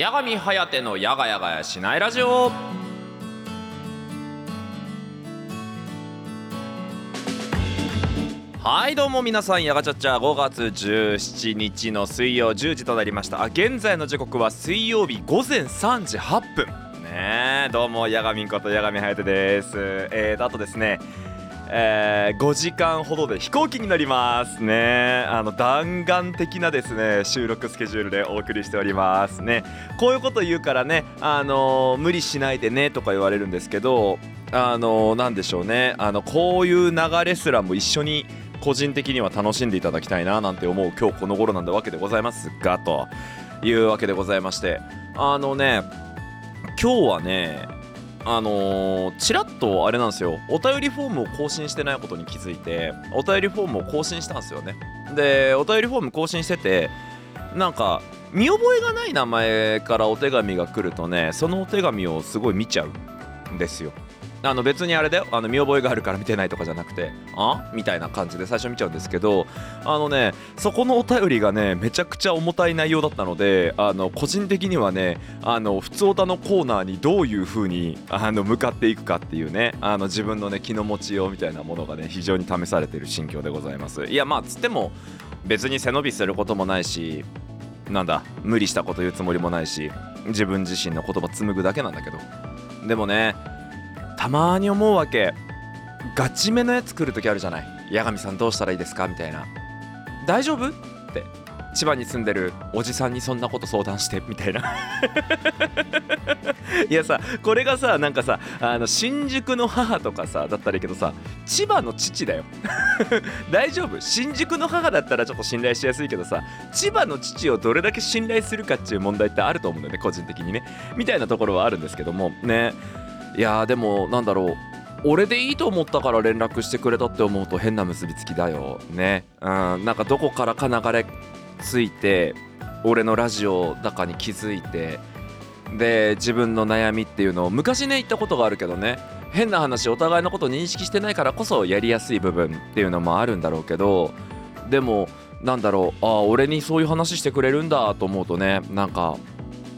八神颯のやがやがやしないラジオ。はいどうも皆さんやがちゃっちゃ5月17日の水曜10時となりました。あ現在の時刻は水曜日午前3時8分。ねえどうもやがみんことやがみはやてです。えーとあとですねえー5時間ほどで飛行機に乗りますね。あの弾丸的なですね収録スケジュールでお送りしておりますね。こういうこと言うからねあの無理しないでねとか言われるんですけどあのーなんでしょうね。あのこういう流れすらも一緒に個人的には楽しんでいただきたいななんて思う今日この頃なんだわけでございますがというわけでございまして。あのね今日はねあのー、ちらっとあれなんですよ。お便りフォームを更新してないことに気づいてお便りフォームを更新したんですよね。でお便りフォーム更新しててなんか見覚えがない名前からお手紙が来るとねそのお手紙をすごい見ちゃうんですよ。あの別にあれだよ。あの見覚えがあるから見てないとかじゃなくてあ？みたいな感じで最初見ちゃうんですけどあのねそこのお便りがねめちゃくちゃ重たい内容だったのであの個人的にはねあの普通おたのコーナーにどういう風にあの向かっていくかっていうねあの自分のね気の持ちようみたいなものがね非常に試されている心境でございます。いやまあつっても別に背伸びすることもないしなんだ無理したこと言うつもりもないし自分自身の言葉紡ぐだけなんだけど。でもねたまに思うわけ。ガチめのやつ来る時あるじゃない。八神さんどうしたらいいですか？みたいな。大丈夫？って。千葉に住んでるおじさんにそんなこと相談して。みたいな。いやさこれがさなんかさあの新宿の母とかさだったらいいけどさ千葉の父だよ。大丈夫？新宿の母だったらちょっと信頼しやすいけどさ千葉の父をどれだけ信頼するかっていう問題ってあると思うんだよね個人的にね。みたいなところはあるんですけども。ね。いやでもなんだろう。俺でいいと思ったから連絡してくれたって思うと変な結びつきだよ。ね。うん。なんかどこからか流れついて俺のラジオだかに気づいてで自分の悩みっていうのを昔ね言ったことがあるけどね。変な話お互いのこと認識してないからこそやりやすい部分っていうのもあるんだろうけどでもなんだろう。ああ俺にそういう話してくれるんだと思うとねなんか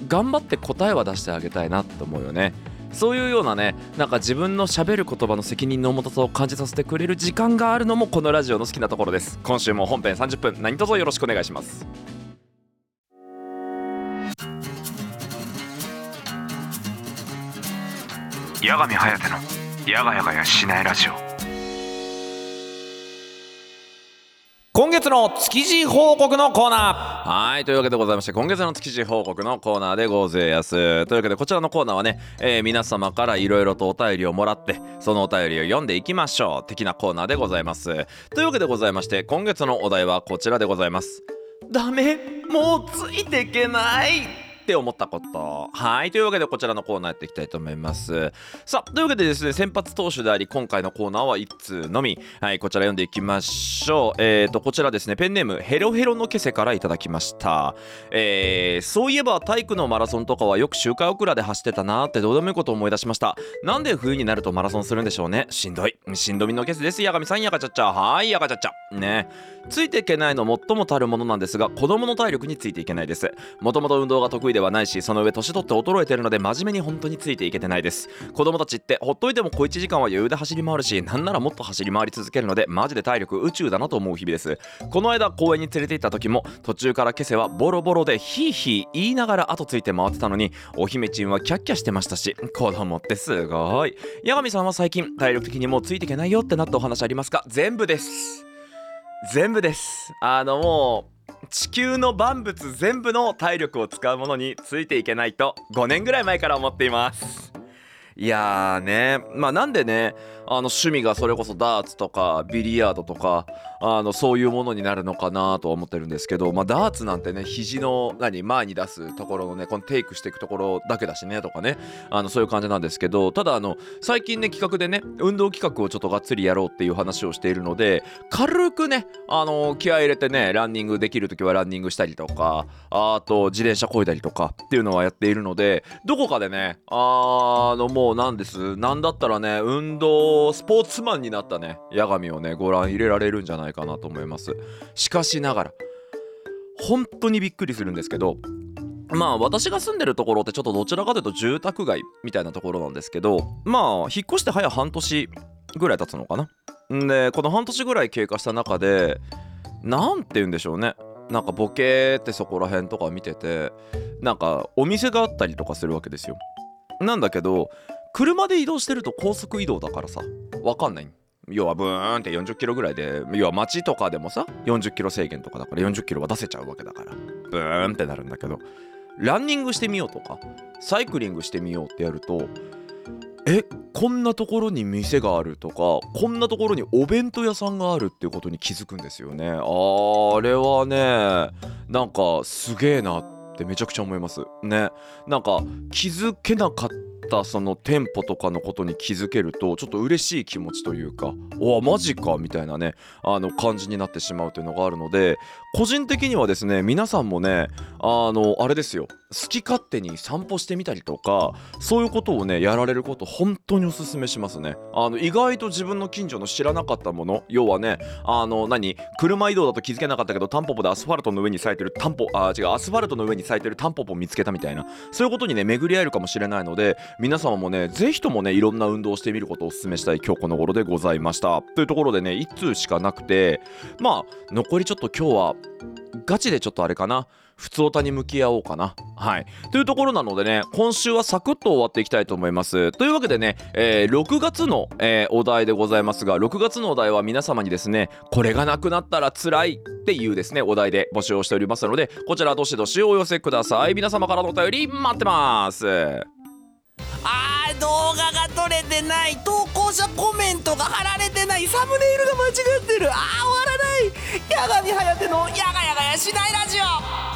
頑張って答えは出してあげたいなって思うよね。そういうようなねなんか自分のしゃべる言葉の責任の重たさを感じさせてくれる時間があるのもこのラジオの好きなところです。今週も本編30分何卒よろしくお願いします。八神颯のやがやがやしないラジオ今月の築地報告のコーナー。はいというわけでございまして今月の築地報告のコーナーでございます。というわけでこちらのコーナーはね、えー皆様からいろいろとお便りをもらってそのお便りを読んでいきましょう。的なコーナーでございます。というわけでございまして今月のお題はこちらでございます。ダメもうついていけない。て思ったこと。はい。というわけでこちらのコーナーやっていきたいと思います。さあというわけでですね先発投手であり今回のコーナーは1通のみ。はいこちら読んでいきましょう。えーとこちらですねペンネームヘロヘロのケセからいただきました。えー、そういえば体育のマラソンとかはよく周回遅らで走ってたなーってどうでもいいことを思い出しました。なんで冬になるとマラソンするんでしょうね。しんどい。しんどみのケセです。やがみさんやがちゃっちゃはいやがちゃっちゃね。ついていけないの最もたるものなんですが子供の体力についていけないです。もともと運動が得意でではないしその上年取って衰えてるので真面目に本当についていけてないです。子供たちってほっといても小1時間は余裕で走り回るしなんならもっと走り回り続けるのでマジで体力宇宙だなと思う日々です。この間公園に連れて行った時も途中からケセはボロボロでヒーヒー言いながら後ついて回ってたのにお姫ちんはキャッキャしてましたし子供ってすごい。八神さんは最近体力的にもうついていけないよってなったお話ありますか？全部です。全部です。あのもう地球の万物全部の体力を使うものについていけないと5年ぐらい前から思っています。いやーね。まあなんでねあの趣味がそれこそダーツとかビリヤードとかあのそういうものになるのかなとは思ってるんですけどまあダーツなんてね肘の何前に出すところのねこのテイクしていくところだけだしねとかねあのそういう感じなんですけどただあの最近ね企画でね運動企画をちょっとがっつりやろうっていう話をしているので軽くねあの気合入れてねランニングできる時はランニングしたりとかあと自転車こいだりとかっていうのはやっているのでどこかでねあのもうなんです。なんだったらね運動スポーツマンになったね。八神をねご覧入れられるんじゃないかなと思います。しかしながら本当にびっくりするんですけどまあ私が住んでるところってちょっとどちらかというと住宅街みたいなところなんですけどまあ引っ越して早半年ぐらい経つのかな。でこの半年ぐらい経過した中でなんて言うんでしょうね。なんかボケーってそこら辺とか見ててなんかお店があったりとかするわけですよ。なんだけど車で移動してると高速移動だからさわかんない。要はブーンって40キロぐらいで要は街とかでもさ40キロ制限とかだから40キロは出せちゃうわけだからブーンってなるんだけどランニングしてみようとかサイクリングしてみようってやるとえこんなところに店があるとかこんなところにお弁当屋さんがあるっていうことに気づくんですよね。あれはねなんかすげえなってめちゃくちゃ思います。ね。なんか気づけなかったたその店舗とかのことに気づけるとちょっと嬉しい気持ちというかおわマジかみたいなねあの感じになってしまうというのがあるので個人的にはですね皆さんもねあのあれですよ。好き勝手に散歩してみたりとかそういうことをねやられること本当におすすめしますね。あの意外と自分の近所の知らなかったもの要はねあの何車移動だと気づけなかったけどタンポポでアスファルトの上に咲いてるタンポあ違うアスファルトの上に咲いてるタンポポを見つけたみたいなそういうことにね巡り合えるかもしれないので皆様もねぜひともねいろんな運動をしてみることをお勧めしたい今日この頃でございました。というところでね1通しかなくてまあ残りちょっと今日はガチでちょっとあれかな。普通歌に向き合おうかな。はい。というところなのでね、今週はサクッと終わっていきたいと思います。というわけでね、えー6月の、えーお題でございますが、6月のお題は皆様にですね、これがなくなったら辛いっていうですね、お題で募集をしておりますので、こちらどしどしお寄せください。皆様からのお便り待ってます。あー動画が撮れてない投稿者コメントが貼られてないサムネイルが間違ってるあー終わらない八神颯のやがやがやしないラジオ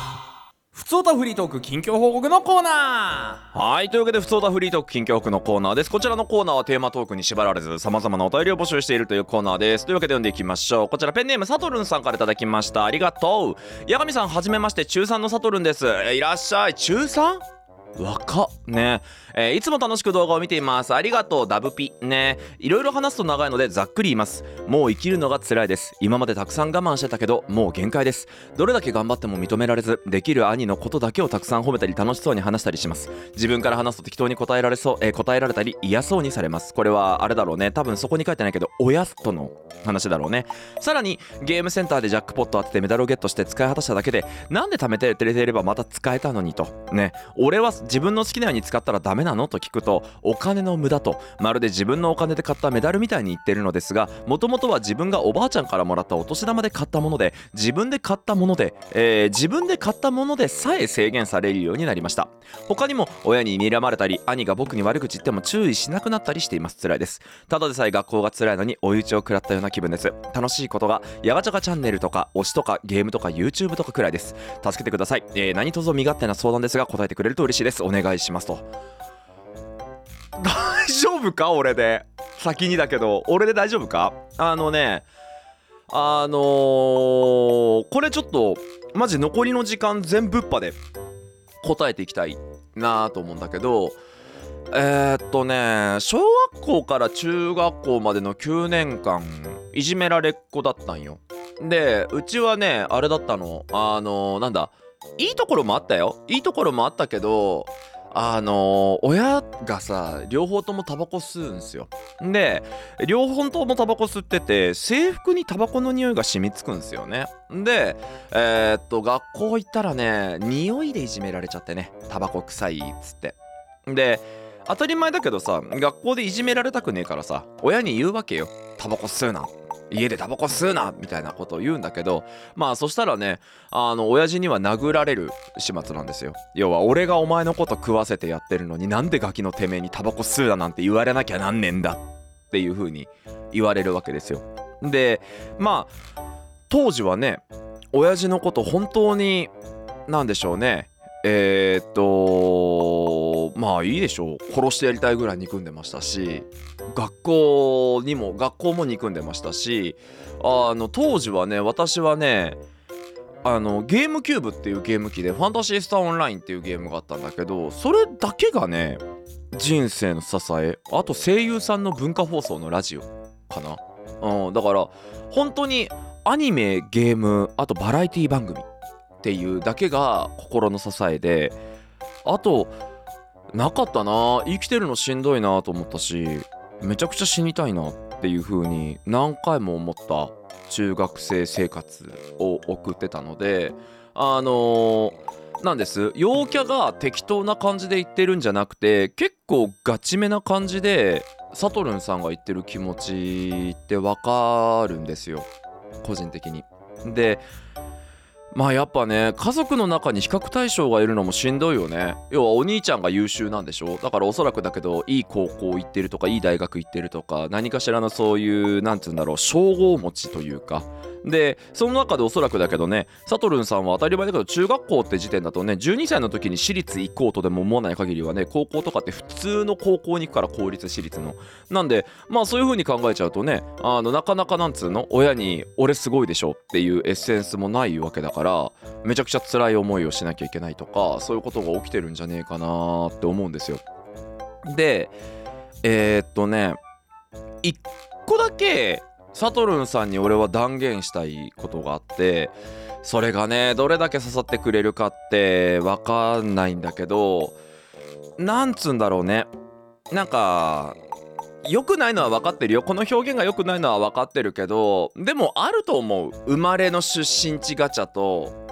つおたフリートーク近況報告のコーナーはい。というわけで、ふつおたフリートーク近況報告のコーナーです。こちらのコーナーはテーマトークに縛られず、様々なお便りを募集しているというコーナーです。というわけで読んでいきましょう。こちらペンネームサトルンさんから頂きました。ありがとう。八神さん、はじめまして、中3のサトルンです。いらっしゃい。中 3? 若っ。ね。えーいつも楽しく動画を見ています。ありがとうダブピ。ね。いろいろ話すと長いのでざっくり言います。もう生きるのが辛いです。今までたくさん我慢してたけどもう限界です。どれだけ頑張っても認められずできる兄のことだけをたくさん褒めたり楽しそうに話したりします。自分から話すと適当に答えられそう、えー答えられたり嫌そうにされます。これはあれだろうね。多分そこに書いてないけど親との話だろうね。さらにゲームセンターでジャックポット当ててメダルをゲットして使い果たしただけでなんで貯めてれてればまた使えたのにと。ね。俺は自分の好きなように使ったらダメなのと聞くとお金の無駄とまるで自分のお金で買ったメダルみたいに言ってるのですがもともとは自分がおばあちゃんからもらったお年玉で買ったもので自分で買ったもので、えー自分で買ったものでさえ制限されるようになりました。他にも親に睨まれたり兄が僕に悪口言っても注意しなくなったりしています。辛いです。ただでさえ学校が辛いのに追い打ちを食らったような気分です。楽しいことがヤガチャガチャンネルとか推しとかゲームとか YouTube とかくらいです。助けてください、えー何卒身勝手な相談ですが答えてくれると嬉しいです。お願いしますと。大丈夫か？俺で。先にだけど。俺で大丈夫か？あのねあのーこれちょっとマジ残りの時間全部っぱで答えていきたいなと思うんだけどえー、っとね小学校から中学校までの9年間いじめられっ子だったんよ。でうちはねあれだったの。あのなんだ？いいところもあったよ。いいところもあったけどあの親がさ両方ともタバコ吸うんすよ。で両方ともタバコ吸ってて制服にタバコの匂いが染みつくんすよね。でえーっと学校行ったらね匂いでいじめられちゃってね。タバコ臭いっつって。で当たり前だけどさ学校でいじめられたくねえからさ親に言うわけよ。タバコ吸うな家でタバコ吸うなみたいなことを言うんだけどまあそしたらねあの親父には殴られる始末なんですよ。要は俺がお前のこと食わせてやってるのになんでガキのてめえにタバコ吸うななんて言われなきゃなんねんだっていう風に言われるわけですよ。でまあ当時はね親父のこと本当になんでしょうね。えー、っとまあいいでしょう。殺してやりたいぐらい憎んでましたし学校にも学校も憎んでましたしあの当時はね私はねあのゲームキューブっていうゲーム機でファンタシースターオンラインっていうゲームがあったんだけどそれだけがね人生の支え。あと声優さんの文化放送のラジオかな、うん、だから本当にアニメゲームあとバラエティ番組っていうだけが心の支えであとなかったな。生きてるのしんどいなと思ったしめちゃくちゃ死にたいなっていう風に何回も思った。中学生生活を送ってたのであのーなんです。陽キャが適当な感じで言ってるんじゃなくて結構ガチめな感じでサトルンさんが言ってる気持ちってわかるんですよ。個人的に。でまあやっぱね家族の中に比較対象がいるのもしんどいよね。要はお兄ちゃんが優秀なんでしょ？だからおそらくだけどいい高校行ってるとかいい大学行ってるとか何かしらのそういう何て言うんだろう称号持ちというかでその中でおそらくだけどねサトルンさんは当たり前だけど中学校って時点だとね12歳の時に私立行こうとでも思わない限りはね高校とかって普通の高校に行くから公立私立の。なんでまあそういう風に考えちゃうとねあのなかなかなんつうの親に俺すごいでしょっていうエッセンスもないわけだからめちゃくちゃ辛い思いをしなきゃいけないとかそういうことが起きてるんじゃねえかなって思うんですよ。でえー、っとね一個だけサトルンさんに俺は断言したいことがあってそれがねどれだけ刺さってくれるかって分かんないんだけどなんつうんだろうね。なんか良くないのは分かってるよ。この表現が良くないのは分かってるけどでもあると思う。生まれの出身地ガチャと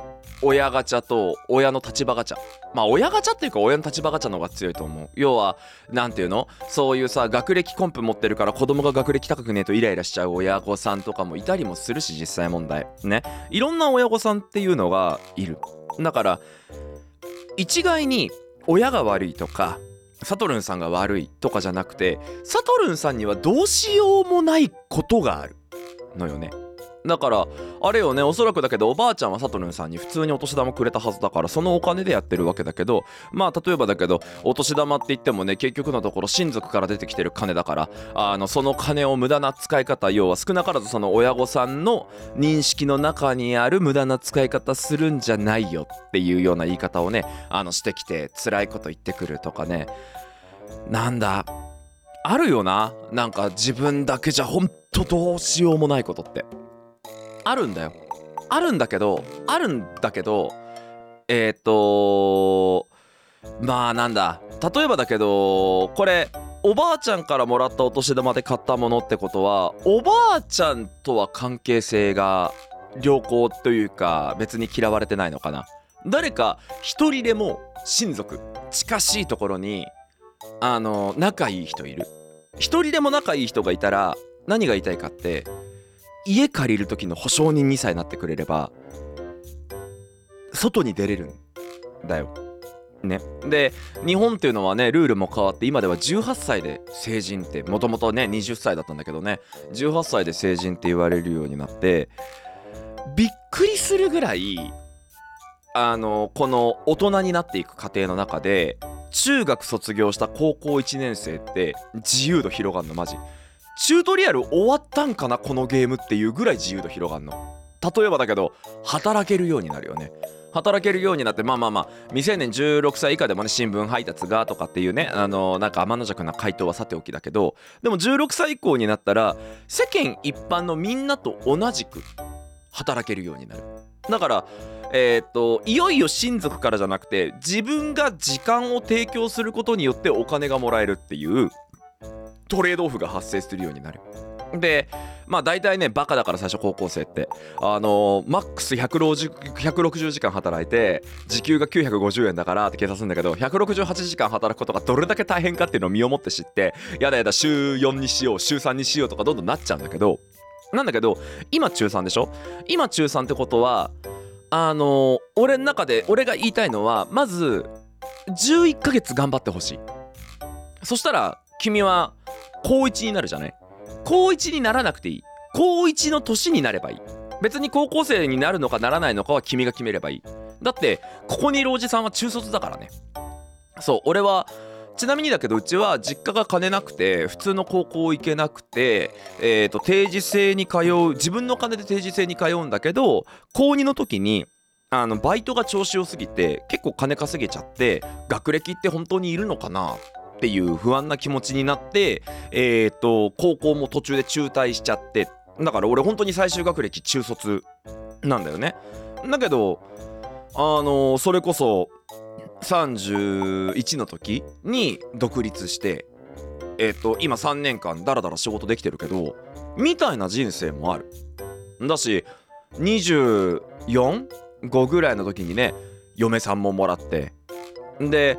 親ガチャと親の立場ガチャ。まあ親ガチャっていうか親の立場ガチャの方が強いと思う。要はなんていうの？そういうさ学歴コンプ持ってるから子供が学歴高くねえとイライラしちゃう親御さんとかもいたりもするし実際問題。ね。いろんな親御さんっていうのがいる。だから一概に親が悪いとかサトルンさんが悪いとかじゃなくてサトルンさんにはどうしようもないことがあるのよね。だからあれよねおそらくだけどおばあちゃんはサトルンさんに普通にお年玉くれたはずだからそのお金でやってるわけだけどまあ例えばだけどお年玉って言ってもね結局のところ親族から出てきてる金だからあのその金を無駄な使い方要は少なからずその親御さんの認識の中にある無駄な使い方するんじゃないよっていうような言い方をねあのしてきて辛いこと言ってくるとかね。なんだあるよななんか自分だけじゃほんとどうしようもないことって。あるんだよ。あるんだけどあるんだけどえっ、ー、とまあなんだ。例えばだけどこれおばあちゃんからもらったお年玉で買ったものってことはおばあちゃんとは関係性が良好というか別に嫌われてないのかな。誰か一人でも親族近しいところにあの仲いい人いる。一人でも仲いい人がいたら何が言いたいかって家借りる時の保証人にさえなってくれれば外に出れるんだよ。ね、で日本っていうのはねルールも変わって今では18歳で成人ってもともとね20歳だったんだけどね18歳で成人って言われるようになってびっくりするぐらいあのこの大人になっていく過程の中で中学卒業した高校1年生って自由度広がんのマジチュートリアル終わったんかなこのゲームっていうぐらい自由度広がんの。例えばだけど働けるようになるよね。働けるようになってまあまあまあ未成年16歳以下でもね新聞配達がとかっていうねあのなんか天の弱な回答はさておきだけどでも16歳以降になったら世間一般のみんなと同じく働けるようになる。だからえー、っといよいよ親族からじゃなくて自分が時間を提供することによってお金がもらえるっていうトレードオフが発生するようになる。でまあ大体ねバカだから最初高校生って。あのー、マックス160 160時間働いて時給が950円だからって計算するんだけど168時間働くことがどれだけ大変かっていうのを身をもって知ってやだやだ週4にしよう週3にしようとかどんどんなっちゃうんだけど。なんだけど今中3でしょ？今中3ってことはあのー、俺の中で俺が言いたいのはまず11ヶ月頑張ってほしい。そしたら君は高1になるじゃない？高1にならなくていい。高1の年になればいい。別に高校生になるのかならないのかは君が決めればいい。だってここにいるおじさんは中卒だからね。そう俺はちなみにだけどうちは実家が金なくて普通の高校行けなくて、えー、と定時制に通う自分の金で定時制に通うんだけど高2の時にあのバイトが調子良すぎて結構金稼げちゃって学歴って本当にいるのかな？っていう不安な気持ちになってえっ、ー、と高校も途中で中退しちゃってだから俺本当に最終学歴中卒なんだよね。だけどあのそれこそ31の時に独立してえっ、と今3年間ダラダラ仕事できてるけどみたいな人生もある。だし245ぐらいの時にね嫁さんももらって。で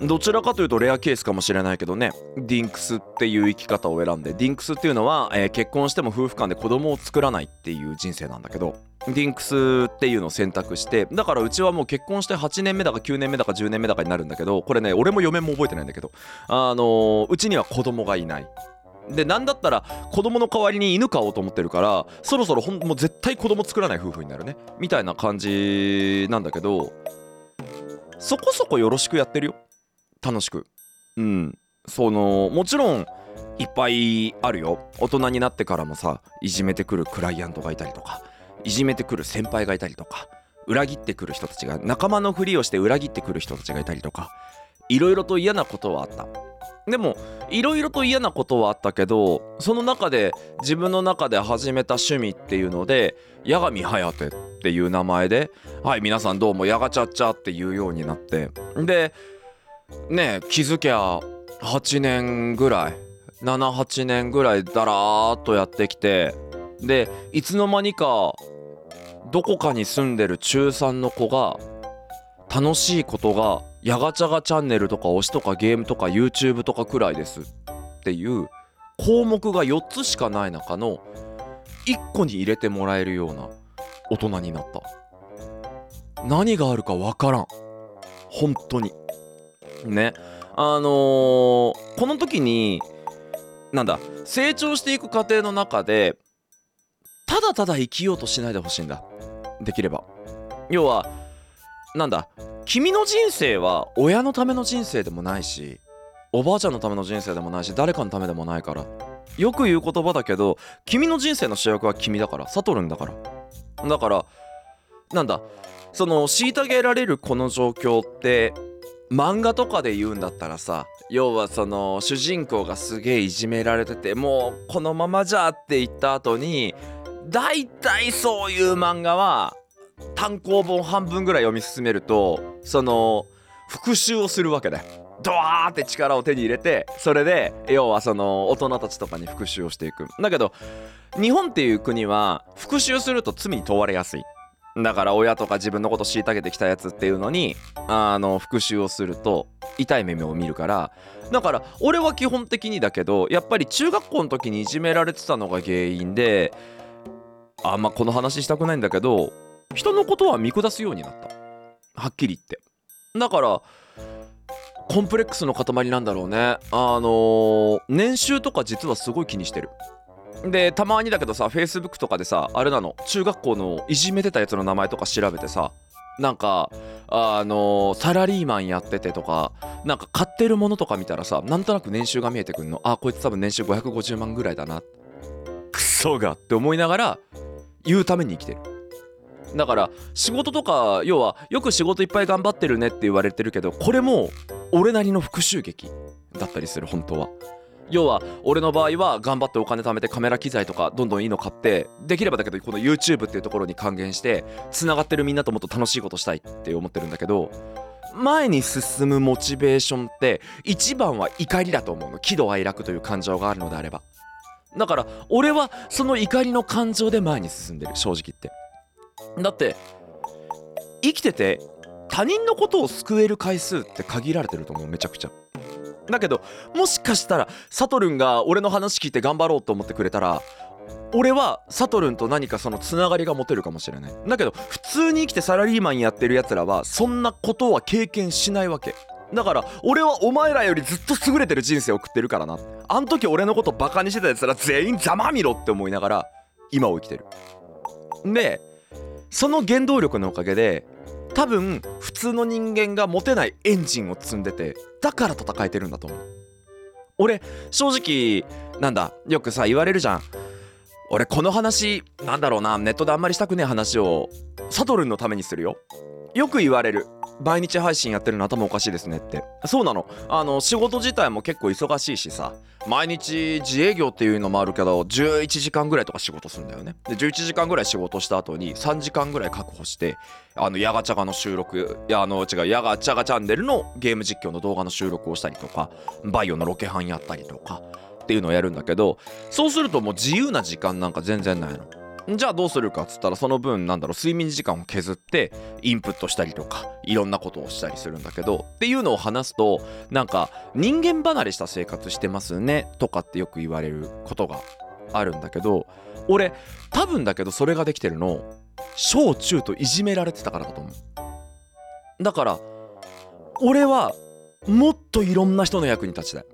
どちらかというとレアケースかもしれないけどね。ディンクスっていう生き方を選んで。ディンクスっていうのは、えー結婚しても夫婦間で子供を作らないっていう人生なんだけど。ディンクスっていうのを選択してだからうちはもう結婚して8年目だか9年目だか10年目だかになるんだけどこれね俺も嫁も覚えてないんだけど。あのーうちには子供がいない。でなんだったら子供の代わりに犬飼おうと思ってるからそろそろほんもう絶対子供作らない夫婦になるね。みたいな感じなんだけど。そこそこよろしくやってるよ。楽しく。うん。そのもちろんいっぱいあるよ。大人になってからもさいじめてくるクライアントがいたりとかいじめてくる先輩がいたりとか裏切ってくる人たちが仲間のふりをして裏切ってくる人たちがいたりとかいろいろと嫌なことはあった。でもいろいろと嫌なことはあったけどその中で自分の中で始めた趣味っていうので八神颯っていう名前ではい皆さんどうもやがちゃっちゃって言うようになって。でね気づきゃ8年ぐらい78年ぐらいだらーっとやってきてでいつの間にかどこかに住んでる中3の子が楽しいことがやがちゃがチャンネルとか推しとかゲームとか YouTube とかくらいですっていう項目が4つしかない中の1個に入れてもらえるような大人になった。何があるかわからん。本当に。ね。あのーこの時になんだ成長していく過程の中でただただ生きようとしないでほしいんだ。できれば。要はなんだ君の人生は親のための人生でもないしおばあちゃんのための人生でもないし誰かのためでもないから。よく言う言葉だけど君の人生の主役は君だから。サトルンだから。だからなんだその虐げられるこの状況って漫画とかで言うんだったらさ要はその主人公がすげえいじめられててもうこのままじゃって言った後に大体そういう漫画は単行本半分ぐらい読み進めるとその復讐をするわけだよ。ドワーって力を手に入れてそれで要はその大人たちとかに復讐をしていくだけど日本っていう国は復讐すると罪に問われやすいだから親とか自分のこと虐げてきたやつっていうのにあの復讐をすると痛い目を見るから。だから俺は基本的にだけどやっぱり中学校の時にいじめられてたのが原因であんまこの話したくないんだけど人のことは見下すようになった。はっきり言って。だからコンプレックスの塊なんだろうね。あのー年収とか実はすごい気にしてる。でたまにだけどさ Facebook とかでさあれなの中学校のいじめてたやつの名前とか調べてさなんかあのーサラリーマンやっててとかなんか買ってるものとか見たらさなんとなく年収が見えてくんの。あこいつ多分年収550万ぐらいだな。クソがって思いながら言うために生きてる。だから仕事とか要はよく仕事いっぱい頑張ってるねって言われてるけどこれも俺なりの復讐劇だったりする本当は。要は俺の場合は頑張ってお金貯めてカメラ機材とかどんどんいいの買ってできればだけどこの YouTube っていうところに還元してつながってるみんなともっと楽しいことしたいって思ってるんだけど前に進むモチベーションって一番は怒りだと思うの。喜怒哀楽という感情があるのであれば。だから俺はその怒りの感情で前に進んでる正直言って。だって生きてて他人のことを救える回数って限られてると思うめちゃくちゃ。だけどもしかしたらサトルンが俺の話聞いて頑張ろうと思ってくれたら俺はサトルンと何かそのつながりが持てるかもしれない。だけど普通に生きてサラリーマンやってるやつらはそんなことは経験しないわけ。だから俺はお前らよりずっと優れてる人生を送ってるからな。あん時俺のことバカにしてたやつら全員ざまみろって思いながら今を生きてる。でその原動力のおかげで多分普通の人間が持てないエンジンを積んでてだから戦えてるんだと思う。俺正直なんだよくさ言われるじゃん。俺この話なんだろうなネットであんまりしたくねえ話をサトルンのためにするよ。よく言われる。毎日配信やってるの頭おかしいですねって。そうなの。あの仕事自体も結構忙しいしさ。毎日自営業っていうのもあるけど11時間ぐらいとか仕事するんだよね。で11時間ぐらい仕事した後に3時間ぐらい確保してあのヤガチャガの収録いやあの違うヤガチャガチャンネルのゲーム実況の動画の収録をしたりとかバイオのロケハンやったりとかっていうのをやるんだけどそうするともう自由な時間なんか全然ないの。じゃあどうするかっつったらその分なんだろう睡眠時間を削ってインプットしたりとかいろんなことをしたりするんだけどっていうのを話すとなんか人間離れした生活してますねとかってよく言われることがあるんだけど俺多分だけどそれができてるの小中といじめられてたからだと思う。だから俺はもっといろんな人の役に立ちたい。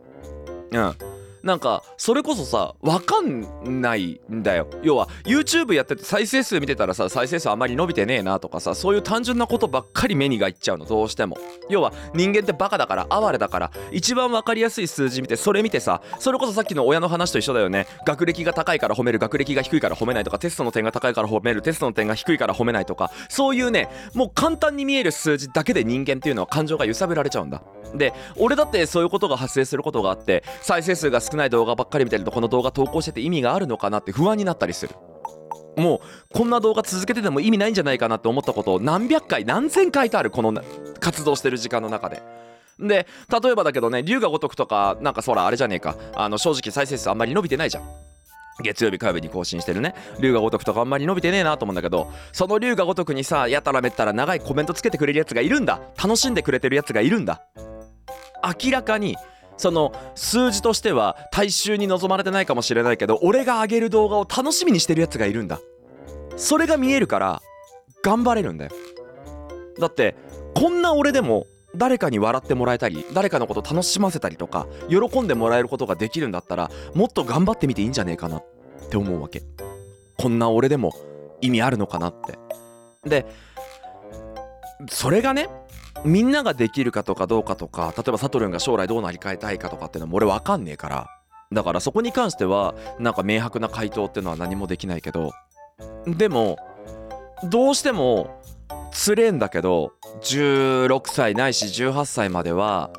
うん。なんかそれこそさ分かんないんだよ。要は YouTube やってて再生数見てたらさ再生数あまり伸びてねえなとかさそういう単純なことばっかり目にがいっちゃうのどうしても。要は人間ってバカだから哀れだから一番分かりやすい数字見てそれ見てさそれこそさっきの親の話と一緒だよね。学歴が高いから褒める学歴が低いから褒めないとかテストの点が高いから褒めるテストの点が低いから褒めないとかそういうねもう簡単に見える数字だけで人間っていうのは感情が揺さぶられちゃうんだ。で俺だってそういうことが発生することがあって再生数が少ない動画ばっかり見てるとこの動画投稿してて意味があるのかなって不安になったりする。もうこんな動画続けてても意味ないんじゃないかなって思ったことを何百回何千回とあるこの活動してる時間の中で。で例えばだけどね龍が如くとかなんかそらあれじゃねえか。あの正直再生数あんまり伸びてないじゃん。月曜日火曜日に更新してるね。龍が如くとかあんまり伸びてねえなと思うんだけどその龍が如くにさやたらめったら長いコメントつけてくれるやつがいるんだ。楽しんでくれてるやつがいるんだ。明らかにその数字としては大衆に望まれてないかもしれないけど俺が上げる動画を楽しみにしてるやつがいるんだ。それが見えるから頑張れるんだよ。だってこんな俺でも誰かに笑ってもらえたり誰かのこと楽しませたりとか喜んでもらえることができるんだったらもっと頑張ってみていいんじゃねえかなって思うわけ。こんな俺でも意味あるのかなって。でそれがねみんなができるかとかどうかとか例えばサトルンが将来どうなり変えたいかとかっていうのも俺分かんねえからだからそこに関してはなんか明白な回答っていうのは何もできないけどでもどうしてもつれんだけど16歳ないし18歳までは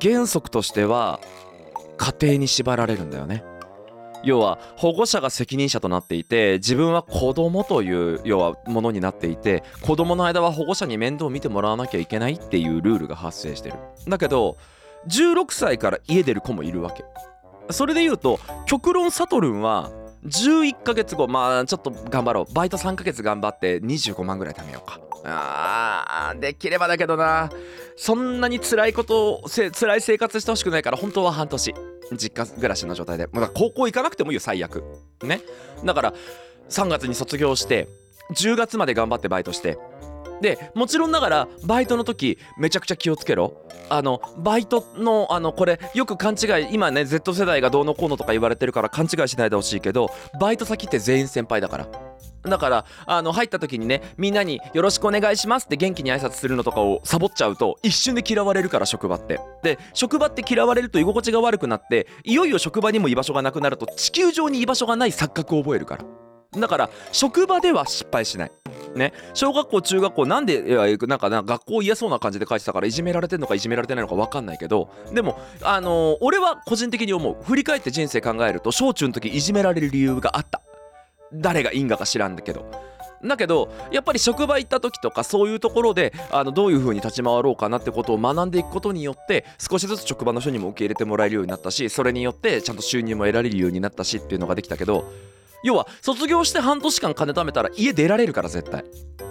原則としては家庭に縛られるんだよね。要は保護者が責任者となっていて自分は子供という要はものになっていて子供の間は保護者に面倒を見てもらわなきゃいけないっていうルールが発生してる。だけど16歳から家出る子もいるわけ。それで言うと極論サトルンは11ヶ月後まあちょっと頑張ろう。バイト3ヶ月頑張って25万ぐらい貯めようか。あーできればだけどな。そんなに辛いことせ辛い生活してほしくないから本当は半年。実家暮らしの状態で。まだ高校行かなくてもいいよ最悪。ね。だから3月に卒業して10月まで頑張ってバイトして。でもちろんながらバイトの時めちゃくちゃ気をつけろ。あのバイトのあのこれよく勘違い今ね Z 世代がどうのこうのとか言われてるから勘違いしないでほしいけどバイト先って全員先輩だから。だからあの入った時にねみんなに「よろしくお願いします」って元気に挨拶するのとかをサボっちゃうと一瞬で嫌われるから職場って。で職場って嫌われると居心地が悪くなっていよいよ職場にも居場所がなくなると地球上に居場所がない錯覚を覚えるから。だから職場では失敗しない。ね。小学校中学校なんでなんか学校嫌そうな感じで書いてたからいじめられてんのかいじめられてないのか分かんないけどでもあのー俺は個人的に思う。振り返って人生考えると小中の時いじめられる理由があった。誰が因果か知らんだけど。だけどやっぱり職場行った時とかそういうところであのどういう風に立ち回ろうかなってことを学んでいくことによって少しずつ職場の人にも受け入れてもらえるようになったしそれによってちゃんと収入も得られるようになったしっていうのができたけど要は卒業して半年間金貯めたら家出られるから絶対。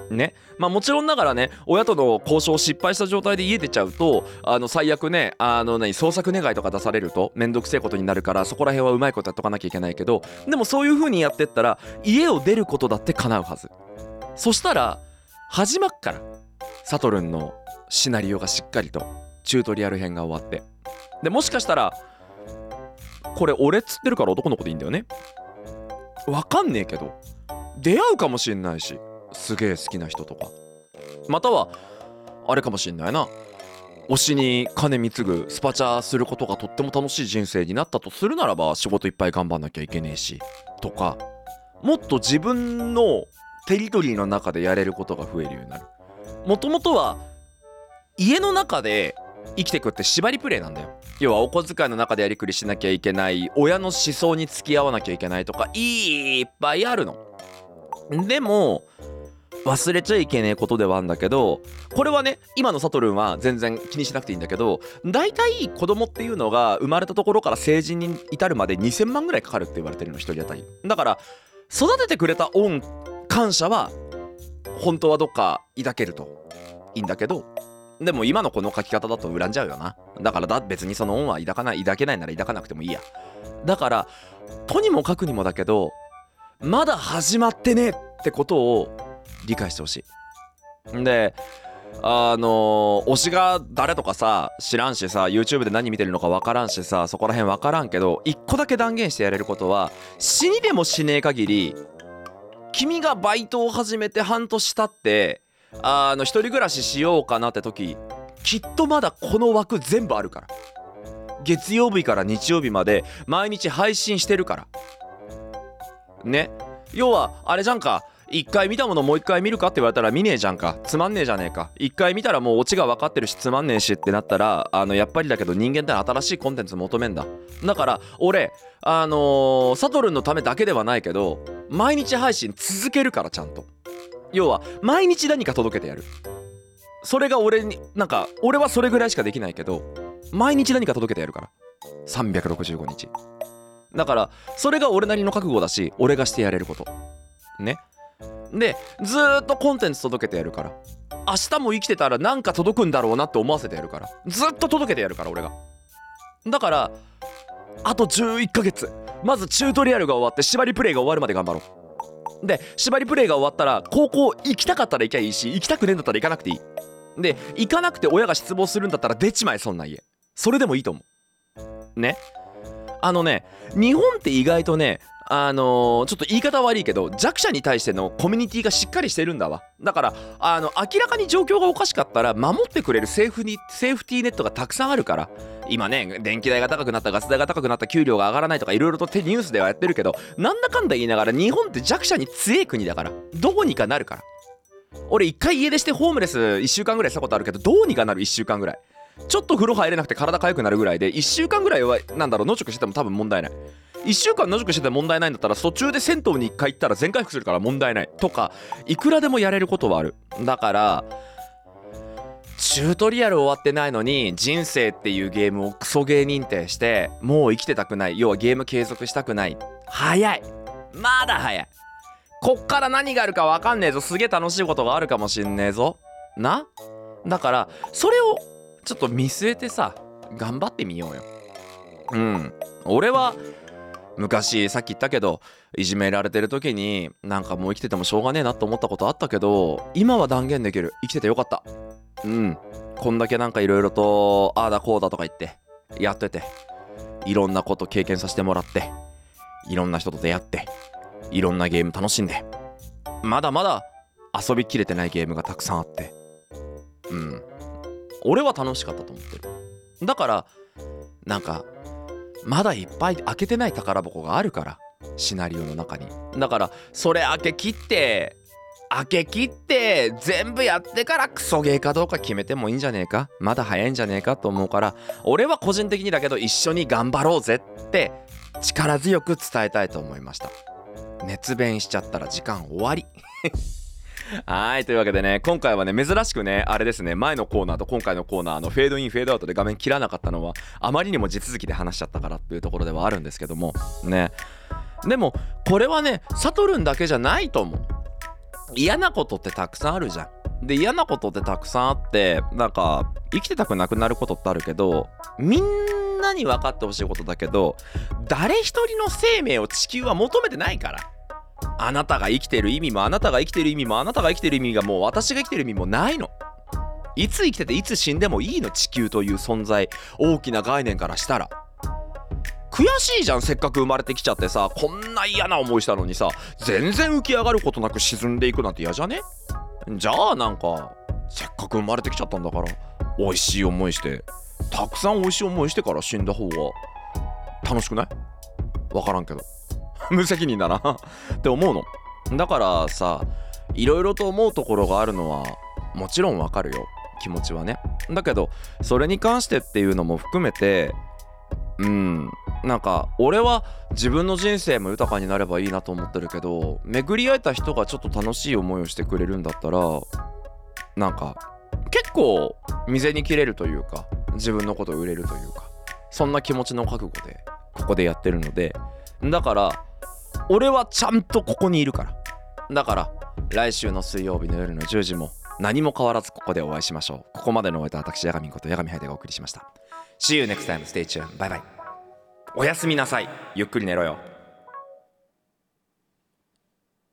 ね。まあもちろんながらね親との交渉を失敗した状態で家出ちゃうとあの最悪ねあの何捜索願いとか出されると面倒くせえことになるからそこら辺はうまいことやっとかなきゃいけないけどでもそういう風にやってったら家を出ることだって叶うはず。そしたら始まっからサトルンのシナリオがしっかりとチュートリアル編が終わって。でもしかしたらこれ俺っつってるから男の子でいいんだよね。わかんねえけど出会うかもしんないしすげえ好きな人とか。またはあれかもしんないな。推しに金貢ぐスパチャすることがとっても楽しい人生になったとするならば仕事いっぱい頑張んなきゃいけねえしとかもっと自分のテリトリーの中でやれることが増えるようになる。もともとは家の中で生きてくって縛りプレイなんだよ。要はお小遣いの中でやりくりしなきゃいけない親の思想に付き合わなきゃいけないとかいっぱいあるの。でも忘れちゃいけねえことではあるんだけどこれはね今のサトルンは全然気にしなくていいんだけど大体子供っていうのが生まれたところから成人に至るまで2000万ぐらいかかるって言われてるの1人当たり。だから育ててくれた恩感謝は本当はどっか抱けると。いいんだけどでも今のこの書き方だと恨んじゃうよな。だからだ別にその恩は抱かない抱けないなら抱かなくてもいいや。だからとにもかくにもだけどまだ始まってねえってことを理解してほしい。であの推しが誰とかさ知らんしさ YouTube で何見てるのか分からんしさそこら辺分からんけど一個だけ断言してやれることは死にでもしねえ限り君がバイトを始めて半年経ってあの一人暮らししようかなって時きっとまだこの枠全部あるから。月曜日から日曜日まで毎日配信してるから。ね。要はあれじゃんか。一回見たものもう一回見るかって言われたら見ねえじゃんか。つまんねえじゃねえか。一回見たらもうオチが分かってるしつまんねえしってなったらあのやっぱりだけど人間って新しいコンテンツ求めんだ。だから俺あのー、サトルンのためだけではないけど毎日配信続けるからちゃんと。要は毎日何か届けてやる。それが俺になんか俺はそれぐらいしかできないけど毎日何か届けてやるから。365日。だからそれが俺なりの覚悟だし俺がしてやれること。ね。でずっとコンテンツ届けてやるから。明日も生きてたらなんか届くんだろうなって思わせてやるから。ずっと届けてやるから俺が。だからあと11ヶ月。まずチュートリアルが終わって縛りプレイが終わるまで頑張ろう。で縛りプレイが終わったら高校行きたかったら行きゃいいし行きたくねえんだったら行かなくていい。で行かなくて親が失望するんだったら出ちまえそんな家。それでもいいと思う。ね。あのね日本って意外とねあのー、ちょっと言い方悪いけど弱者に対してのコミュニティがしっかりしてるんだわ。だからあの明らかに状況がおかしかったら守ってくれるセーフにセーフティーネットがたくさんあるから。今ね電気代が高くなったガス代が高くなった給料が上がらないとかいろいろとニュースではやってるけどなんだかんだ言いながら日本って弱者に強い国だからどうにかなるから。俺一回家出してホームレス1週間ぐらいしたことあるけどどうにかなる1週間ぐらい。ちょっと風呂入れなくて体痒くなるぐらいで1週間ぐらいはなんだろう野宿してても多分問題ない。1週間野宿してて問題ないんだったら途中で銭湯に1回行ったら全回復するから問題ないとかいくらでもやれることはある。だからチュートリアル終わってないのに人生っていうゲームをクソゲー認定してもう生きてたくない。要はゲーム継続したくない。早い。まだ早い。こっから何があるか分かんねえぞ。すげえ楽しいことがあるかもしんねえぞ。な？だからそれをちょっと見据えてさ頑張ってみようよ。うん。俺は昔さっき言ったけどいじめられてる時になんかもう生きててもしょうがねえなと思ったことあったけど今は断言できる。生きててよかった。うん。こんだけなんかいろいろとああだこうだとか言ってやってて。いろんなこと経験させてもらっていろんな人と出会っていろんなゲーム楽しんでまだまだ遊びきれてないゲームがたくさんあって。うん。俺は楽しかったと思ってる。だからなんかまだいっぱい開けてない宝箱があるからシナリオの中に。だからそれ開け切って開け切って全部やってからクソゲーかどうか決めてもいいんじゃねえか。まだ早いんじゃねえかと思うから俺は個人的にだけど一緒に頑張ろうぜって力強く伝えたいと思いました。熱弁しちゃったら時間終わり。はいというわけでね今回はね珍しくねあれですね前のコーナーと今回のコーナーのフェードインフェードアウトで画面切らなかったのはあまりにも地続きで話しちゃったからっていうところではあるんですけどもね。でもこれはねサトルンだけじゃないと思う。嫌なことってたくさんあるじゃん。で嫌なことってたくさんあってなんか生きてたくなくなることってあるけどみんなに分かってほしいことだけど誰一人の生命を地球は求めてないから。あなたが生きてる意味もあなたが生きてる意味もあなたが生きてる意味がもう私が生きてる意味もないの。いつ生きてていつ死んでもいいの地球という存在。大きな概念からしたら。悔しいじゃんせっかく生まれてきちゃってさ。こんな嫌な思いしたのにさ。全然浮き上がることなく沈んでいくなんて嫌じゃね？じゃあなんかせっかく生まれてきちゃったんだから美味しい思いしてたくさん美味しい思いしてから死んだ方が楽しくない？わからんけど。無責任だな。って思うの。だからさいろいろと思うところがあるのはもちろんわかるよ。気持ちはね。だけどそれに関してっていうのも含めてうんなんか俺は自分の人生も豊かになればいいなと思ってるけど巡り会えた人がちょっと楽しい思いをしてくれるんだったらなんか結構店に切れるというか自分のことを売れるというかそんな気持ちの覚悟でここでやってるのでだから俺はちゃんとここにいるから。だから来週の水曜日の夜の10時も何も変わらずここでお会いしましょう。ここまでのお相手は私ヤガミンことヤガミハイデがお送りしました。See you next time. Stay tuned. バイバイおやすみなさい。ゆっくり寝ろよ。